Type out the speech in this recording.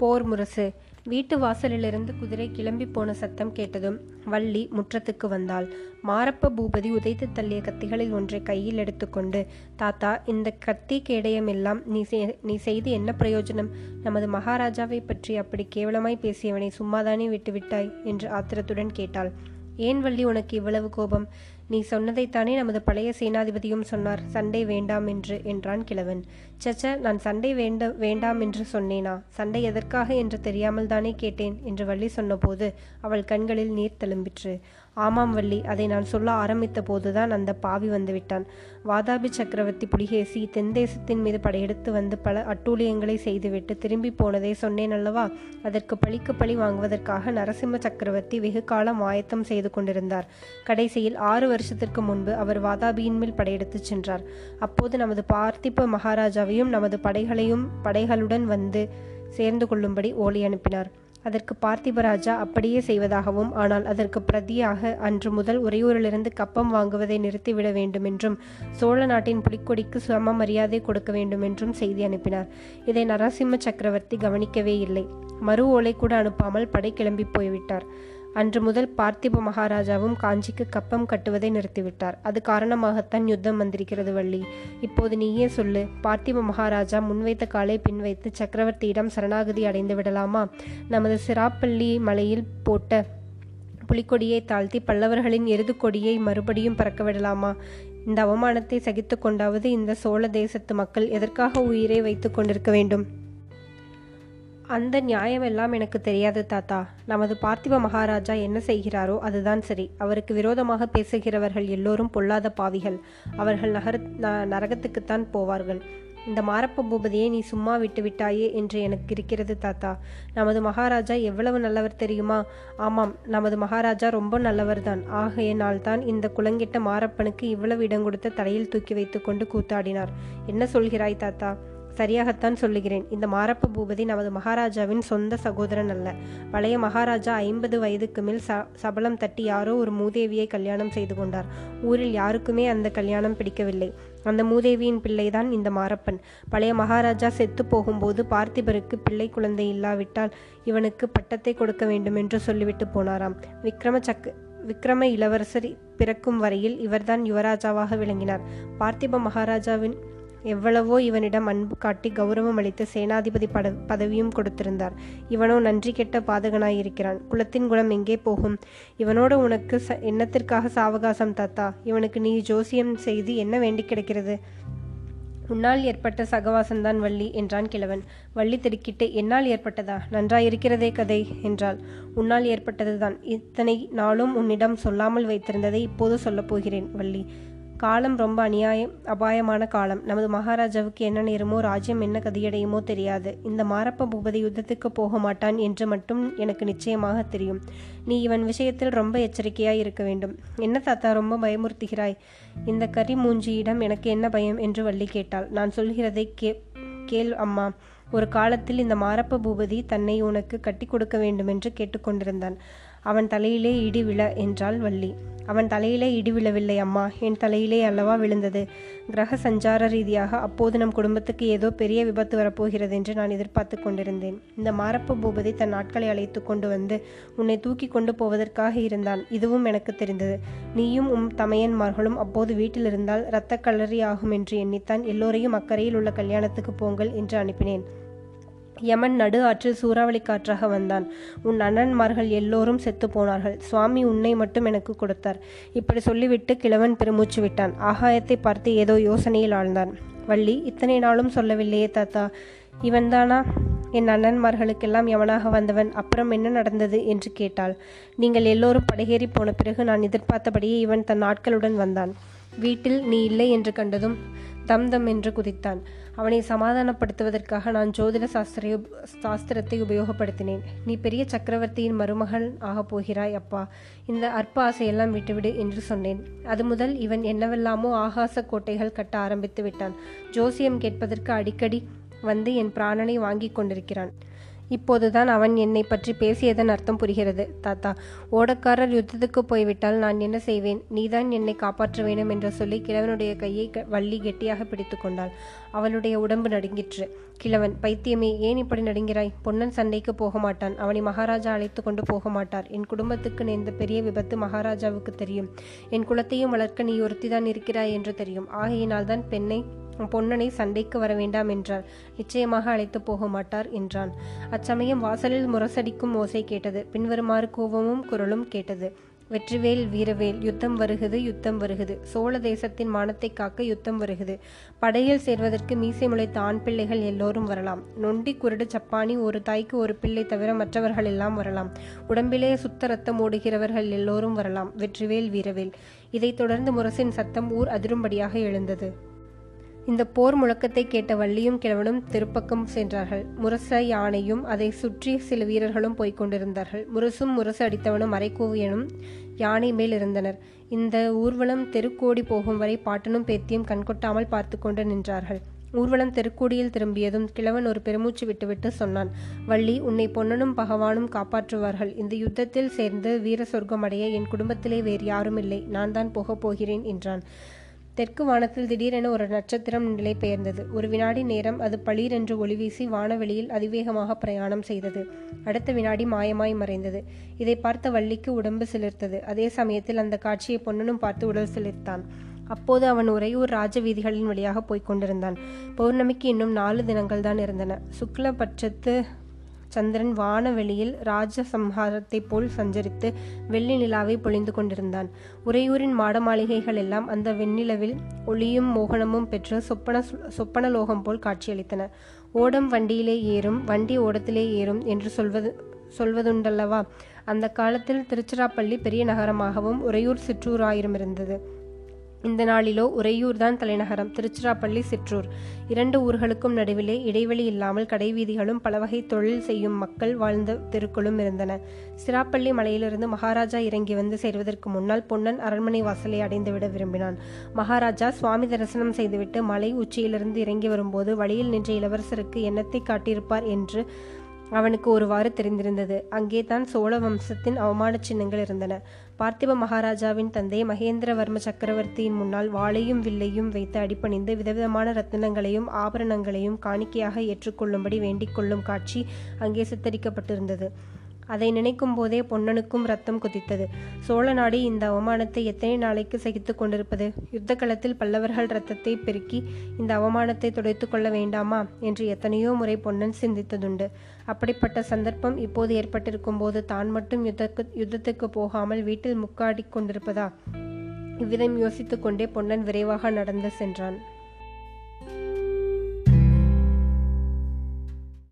போர் முரசு. வீட்டு வாசலிலிருந்து குதிரை கிளம்பி போன சத்தம் கேட்டதும் வள்ளி முற்றத்துக்கு வந்தாள். மாரப்ப பூபதி உதைத்து தள்ளிய கத்திகளில் ஒன்றை கையில் எடுத்துக்கொண்டு தாத்தா இந்த கத்தி கேடயம் எல்லாம் நீ நீ செய்து என்ன பிரயோஜனம்? நமது மகாராஜாவை பற்றி அப்படி கேவலமாய் பேசியவனை சும்மாதானே விட்டுவிட்டாய்? என்று ஆத்திரத்துடன் கேட்டாள். ஏன் வள்ளி உனக்கு இவ்வளவு கோபம்? நீ சொன்னதைத்தானே நமது பழைய சேனாதிபதியும் சொன்னார் சண்டை வேண்டாம் என்று என்றான் கிழவன். சச்ச நான் சண்டை வேண்ட வேண்டாம் என்று சொன்னேனா? சண்டை எதற்காக என்று தெரியாமல் தானே கேட்டேன் என்று வள்ளி சொன்னபோது அவள் கண்களில் நீர் தழும்பிற்று. ஆமாம் வள்ளி அதை நான் சொல்ல ஆரம்பித்த போதுதான் அந்த பாவி வந்துவிட்டான். வாதாபி சக்கரவர்த்தி புலிகேசி தென்தேசத்தின் மீது படையெடுத்து வந்து பல அட்டூழியங்களை செய்துவிட்டு திரும்பி போனதை சொன்னேன் அல்லவா? அதற்கு பழிக்கு பழி வாங்குவதற்காக நரசிம்ம சக்கரவர்த்தி வெகு காலம் ஆயத்தம் செய்து கொண்டிருந்தார். கடைசியில் ஆறு வருஷத்திற்கு முன்பு அவர் வாதாபியின் மேல் படையெடுத்துச் சென்றார். அப்போது நமது பார்த்திப மகாராஜாவையும் நமது படைகளையும் படைகளுடன் வந்து சேர்ந்து கொள்ளும்படி ஓலை அனுப்பினார். அதற்கு பார்த்திபராஜா அப்படியே செய்வதாகவும் ஆனால் அதற்கு பிரதியாக அன்று முதல் உறையூரிலிருந்து கப்பம் வாங்குவதை நிறுத்திவிட வேண்டுமென்றும் சோழ நாட்டின் புலிக்கொடிக்கு சம மரியாதை கொடுக்க வேண்டுமென்றும் செய்தி அனுப்பினார். இதை நரசிம்ம சக்கரவர்த்தி கவனிக்கவே இல்லை. மறு ஓலை கூட அனுப்பாமல் படை கிளம்பி போய்விட்டார். அன்று முதல் பார்த்திப மகாராஜாவும் காஞ்சிக்கு கப்பம் கட்டுவதை நிறுத்திவிட்டார். அது காரணமாகத்தான் யுத்தம் வந்திருக்கிறது வள்ளி. இப்போது நீயே சொல்லு பார்த்திப மகாராஜா முன்வைத்த காலை பின்வைத்து சக்கரவர்த்தியிடம் சரணாகதி அடைந்து விடலாமா? நமது சிராப்பள்ளி மலையில் போட்ட புலிக்கொடியை தாழ்த்தி பல்லவர்களின் எருது கொடியை மறுபடியும் பறக்க விடலாமா? இந்த அவமானத்தை சகித்து கொண்டாவது இந்த சோழ தேசத்து மக்கள் எதற்காக உயிரை வைத்துக் கொண்டிருக்க வேண்டும்? அந்த நியாயமெல்லாம் எனக்கு தெரியாது தாத்தா. நமது பார்த்திப மகாராஜா என்ன செய்கிறாரோ அதுதான் சரி. அவருக்கு விரோதமாக பேசுகிறவர்கள் எல்லோரும் பொல்லாத பாவிகள். அவர்கள் நகர நரகத்துக்குத்தான் போவார்கள். இந்த மாரப்ப பூபதியை நீ சும்மா விட்டு விட்டாயே என்று எனக்கு இருக்கிறது தாத்தா. நமது மகாராஜா எவ்வளவு நல்லவர் தெரியுமா? ஆமாம் நமது மகாராஜா ரொம்ப நல்லவர்தான். ஆகையினால் தான் இந்த குலங்கிட்ட மாரப்பனுக்கு இவ்வளவு இடம் கொடுத்த தலையில் தூக்கி வைத்துக்கொண்டு கூத்தாடினார். என்ன சொல்கிறாய் தாத்தா? சரியாகத்தான் சொல்லுகிறேன். இந்த மாரப்ப பூபதி நமது மகாராஜாவின் சொந்த சகோதரன் அல்ல. பழைய மகாராஜா ஐம்பது வயதுக்கு மேல் ச சபலம் தட்டி யாரோ ஒரு மூதேவியை கல்யாணம் செய்து கொண்டார். ஊரில் யாருக்குமே அந்த கல்யாணம் பிடிக்கவில்லை. அந்த மூதேவியின் பிள்ளைதான் இந்த மாரப்பன். பழைய மகாராஜா செத்து போகும்போது பார்த்திபருக்கு பிள்ளை குழந்தை இல்லாவிட்டால் இவனுக்கு பட்டத்தை கொடுக்க வேண்டும் என்று சொல்லிவிட்டு போனாராம். விக்ரம சக்க விக்ரம இளவரசர் பிறக்கும் வரையில் இவர்தான் யுவராஜாவாக விளங்கினார். பார்த்திப மகாராஜாவின் எவ்வளவோ இவனிடம் அன்பு காட்டி கௌரவம் அளித்து சேனாதிபதி பட பதவியும் கொடுத்திருந்தார். இவனோ நன்றி கெட்ட பாதகனாயிருக்கிறான். குலத்தின் குணம் எங்கே போகும்? இவனோடு உனக்கு ச என்னத்திற்காக சாவகாசம் தாத்தா? இவனுக்கு நீ ஜோசியம் செய்து என்ன வேண்டி கிடக்கிறது? உன்னால் ஏற்பட்ட சகவாசம்தான் வள்ளி என்றான் கிழவன். வள்ளி திடுக்கிட்டு என்னால் ஏற்பட்டதா? நன்றாயிருக்கிறதே கதை என்றாள். உன்னால் ஏற்பட்டதுதான். இத்தனை நாளும் உன்னிடம் சொல்லாமல் வைத்திருந்ததை இப்போது சொல்லப் போகிறேன் வள்ளி. காலம் ரொம்ப அநியாயம் அபாயமான காலம். நமது மகாராஜாவுக்கு என்ன நேருமோ ராஜ்யம் என்ன கதியடையுமோ தெரியாது. இந்த மாரப்ப பூபதி யுத்தத்துக்கு போக மாட்டான் என்று மட்டும் எனக்கு நிச்சயமாக தெரியும். நீ இவன் விஷயத்தில் ரொம்ப எச்சரிக்கையாய் இருக்க வேண்டும். என்ன தாத்தா ரொம்ப பயமுறுத்துகிறாய்? இந்த கரி மூஞ்சியிடம் எனக்கு என்ன பயம்? என்று வள்ளி கேட்டாள். நான் சொல்கிறதை கே கேள் அம்மா. ஒரு காலத்தில் இந்த மாரப்ப பூபதி தன்னை உனக்கு கட்டி கொடுக்க வேண்டுமென்று கேட்டுக்கொண்டிருந்தான் அவன் தலையிலே இடி விழ என்றாள் வள்ளி. அவன் தலையிலே இடி விழவில்லை அம்மா. என் தலையிலே அல்லவா விழுந்தது? கிரக சஞ்சார ரீதியாக அப்போது நம் குடும்பத்துக்கு ஏதோ பெரிய விபத்து வரப்போகிறது என்று நான் எதிர்பார்த்து கொண்டிருந்தேன். இந்த மாரப்ப பூபதி தன் நாட்களை அழைத்து கொண்டு வந்து உன்னை தூக்கி கொண்டு போவதற்காக இருந்தான். இதுவும் எனக்கு தெரிந்தது. நீயும் உம் தமையன்மார்களும் அப்போது வீட்டில் இருந்தால் இரத்த கல்லறி ஆகும் என்று எண்ணித்தான் எல்லோரையும் அக்கறையில் உள்ள கல்யாணத்துக்கு போங்கள் என்று அனுப்பினேன். யமன் நடு ஆற்றில் சூறாவளி காற்றாக வந்தான். உன் அண்ணன்மார்கள் எல்லோரும் செத்து போனார்கள். சுவாமி உன்னை மட்டும் எனக்கு கொடுத்தார். இப்படி சொல்லிவிட்டு கிழவன் பெருமூச்சு விட்டான். ஆகாயத்தை பார்த்து ஏதோ யோசனையில் ஆழ்ந்தான். வள்ளி இத்தனை நாளும் சொல்லவில்லையே தாத்தா. இவன்தானா? என் அண்ணன்மார்களுக்கெல்லாம் எவனாக வந்தவன். அப்புறம் என்ன நடந்தது என்று கேட்டாள். நீங்கள் எல்லோரும் படகேறி போன பிறகு நான் எதிர்பார்த்தபடியே இவன் தன் ஆட்களுடன் வந்தான். வீட்டில் நீ இல்லை என்று கண்டதும் தம் தம் என்று குதித்தான். அவனை சமாதானப்படுத்துவதற்காக நான் ஜோதிட சாஸ்திரை சாஸ்திரத்தை உபயோகப்படுத்தினேன். நீ பெரிய சக்கரவர்த்தியின் மருமகள் ஆகப் போகிறாய் அப்பா. இந்த அற்ப ஆசையெல்லாம் விட்டுவிடு என்று சொன்னேன். அது முதல் இவன் என்னவெல்லாமோ ஆகாச கோட்டைகள் கட்ட ஆரம்பித்து விட்டான். ஜோசியம் கேட்பதற்கு அடிக்கடி வந்து என் பிராணனை வாங்கி கொண்டிருக்கிறான். இப்போதுதான் அவன் என்னை பற்றி பேசியதன் அர்த்தம் புரிகிறது. தாத்தா ஓடக்காரர் யுத்தத்துக்கு போய்விட்டால் நான் என்ன செய்வேன்? நீதான் என்னை காப்பாற்ற வேண்டும் என்று சொல்லி கிழவனுடைய கையை வள்ளி கெட்டியாக பிடித்து கொண்டாள். அவளுடைய உடம்பு நடுங்கிற்று. கிழவன் பைத்தியமே ஏன் இப்படி நடுங்கிறாய்? பொன்னன் சண்டைக்கு போக மாட்டான் அவனை மகாராஜா அழைத்து கொண்டு போக மாட்டார் என் குடும்பத்துக்கு நேர்ந்த பெரிய விபத்து மகாராஜாவுக்கு தெரியும். என் குலத்தையும் வளர்க்க நீ ஒருத்திதான் இருக்கிறாய் என்று தெரியும். ஆகையினால் தான் பெண்ணை பொன்னனை சண்டைக்கு வர வேண்டாம் என்றார். நிச்சயமாக அழைத்து போக மாட்டார் என்றான். அச்சமயம் வாசலில் முரசடிக்கும் ஓசை கேட்டது. பின்வருமாறு கோபமும் குரலும் கேட்டது. வெற்றிவேல் வீரவேல் யுத்தம் வருகுது யுத்தம் வருகுது. சோழ தேசத்தின் மானத்தை காக்க யுத்தம் வருகுது. படையில் சேர்வதற்கு மீசை முளைத்த ஆண் பிள்ளைகள் எல்லோரும் வரலாம். நொண்டி குருடு சப்பானி ஒரு தாய்க்கு ஒரு பிள்ளை தவிர மற்றவர்கள் எல்லாம் வரலாம். உடம்பிலே சுத்த ரத்தம் ஓடுகிறவர்கள் எல்லோரும் வரலாம். வெற்றிவேல் வீரவேல். இதைத் தொடர்ந்து முரசின் சத்தம் ஊர் அதிரும்படியாக எழுந்தது. இந்த போர் முழக்கத்தை கேட்ட வள்ளியும் கிழவனும் திருப்பக்கம் சென்றார்கள். முரச யானையும் அதை சுற்றி சில வீரர்களும் போய்க் கொண்டிருந்தார்கள். முரசும் முரசு அடித்தவனும் அரைக்கூவியனும் யானை மேல் இருந்தனர். இந்த ஊர்வலம் தெருக்கோடி போகும் வரை பாட்டனும் பேத்தியும் கண்கொட்டாமல் பார்த்து கொண்டு நின்றார்கள். ஊர்வலம் தெருக்கோடியில் திரும்பியதும் கிழவன் ஒரு பெருமூச்சு விட்டுவிட்டு சொன்னான் வள்ளி உன்னை பொன்னனும் பகவானும் காப்பாற்றுவார்கள். இந்த யுத்தத்தில் சேர்ந்து வீர சொர்க்கம் அடைய என் குடும்பத்திலே வேறு யாரும் இல்லை. நான் தான் போகப் போகிறேன் என்றான். தெற்கு வானத்தில் திடீரென ஒரு நட்சத்திரம் நிலை பெயர்ந்தது. ஒரு வினாடி நேரம் அது பளிரென்று ஒளிவீசி வானவெளியில் அதிவேகமாக பிரயாணம் செய்தது. அடுத்த வினாடி மாயமாய் மறைந்தது. இதை பார்த்த வள்ளிக்கு உடம்பு சிலிர்த்தது. அதே சமயத்தில் அந்த காட்சியை பொன்னனும் பார்த்து உடல் சிலிர்த்தான். அப்போது அவன் உறையூர் ராஜ வீதிகளின் வழியாக போய்க் கொண்டிருந்தான். பௌர்ணமிக்கு இன்னும் நாலு தினங்கள் தான் இருந்தன. சுக்லபட்சத்து சந்திரன் வானவெளியில் ராஜ சம்ஹாரத்தைப் போல் சஞ்சரித்து வெள்ளி நிலாவை பொழிந்து கொண்டிருந்தான். உறையூரின் மாட மாளிகைகள் எல்லாம் அந்த வெண்ணிலவில் ஒளியும் மோகனமும் பெற்று சொப்பன சொப்பனலோகம் போல் காட்சியளித்தன. ஓடம் வண்டியிலே ஏறும் வண்டி ஓடத்திலே ஏறும் என்று சொல்வது சொல்வதுண்டல்லவா? அந்த காலத்தில் திருச்சிராப்பள்ளி பெரிய நகரமாகவும் உறையூர் சிற்றூராயிரம் இருந்தது இந்த நாளிலோ உறையூர்தான் தலைநகரம் திருச்சிராப்பள்ளி சிற்றூர். இரண்டு ஊர்களுக்கும் நடுவிலே இடைவெளி இல்லாமல் கடைவீதிகளும் பலவகை தொழில் செய்யும் மக்கள் வாழ்ந்த தெருக்களும் இருந்தன. சிராப்பள்ளி மலையிலிருந்து மகாராஜா இறங்கி வந்து சேர்வதற்கு முன்னால் பொன்னன் அரண்மனை வாசலை அடைந்துவிட விரும்பினான். மகாராஜா சுவாமி தரிசனம் செய்துவிட்டு மலை உச்சியிலிருந்து இறங்கி வரும்போது வழியில் நின்ற இளவரசருக்கு எண்ணத்தை காட்டியிருப்பார் என்று அவனுக்கு ஒருவாறு தெரிந்திருந்தது. அங்கே தான் சோழ வம்சத்தின் அவமான சின்னங்கள் இருந்தன. பார்த்திப மகாராஜாவின் தந்தை மகேந்திரவர்ம சக்கரவர்த்தியின் முன்னால் வாளையும் வில்லையும் வைத்து அடிப்பணிந்து விதவிதமான ரத்தினங்களையும் ஆபரணங்களையும் காணிக்கையாக ஏற்றுக்கொள்ளும்படி வேண்டிக் கொள்ளும் காட்சி அங்கே சித்தரிக்கப்பட்டிருந்தது. அதை நினைக்கும் போதே பொன்னனுக்கும் ரத்தம் குதித்தது. சோழ நாடு இந்த அவமானத்தை எத்தனை நாளைக்கு சகித்து கொண்டிருப்பது? யுத்த களத்தில் பல்லவர்கள் ரத்தத்தை பெருக்கி இந்த அவமானத்தை துடைத்து கொள்ள வேண்டாமா? என்று எத்தனையோ முறை பொன்னன் சிந்தித்ததுண்டு. அப்படிப்பட்ட சந்தர்ப்பம் இப்போது ஏற்பட்டிருக்கும் போது தான் மட்டும் யுத்தக்கு யுத்தத்துக்கு போகாமல் வீட்டில் முக்காடி கொண்டிருப்பதா? இவ்விதம் யோசித்துக்கொண்டே பொன்னன் விரைவாக நடந்து சென்றான்.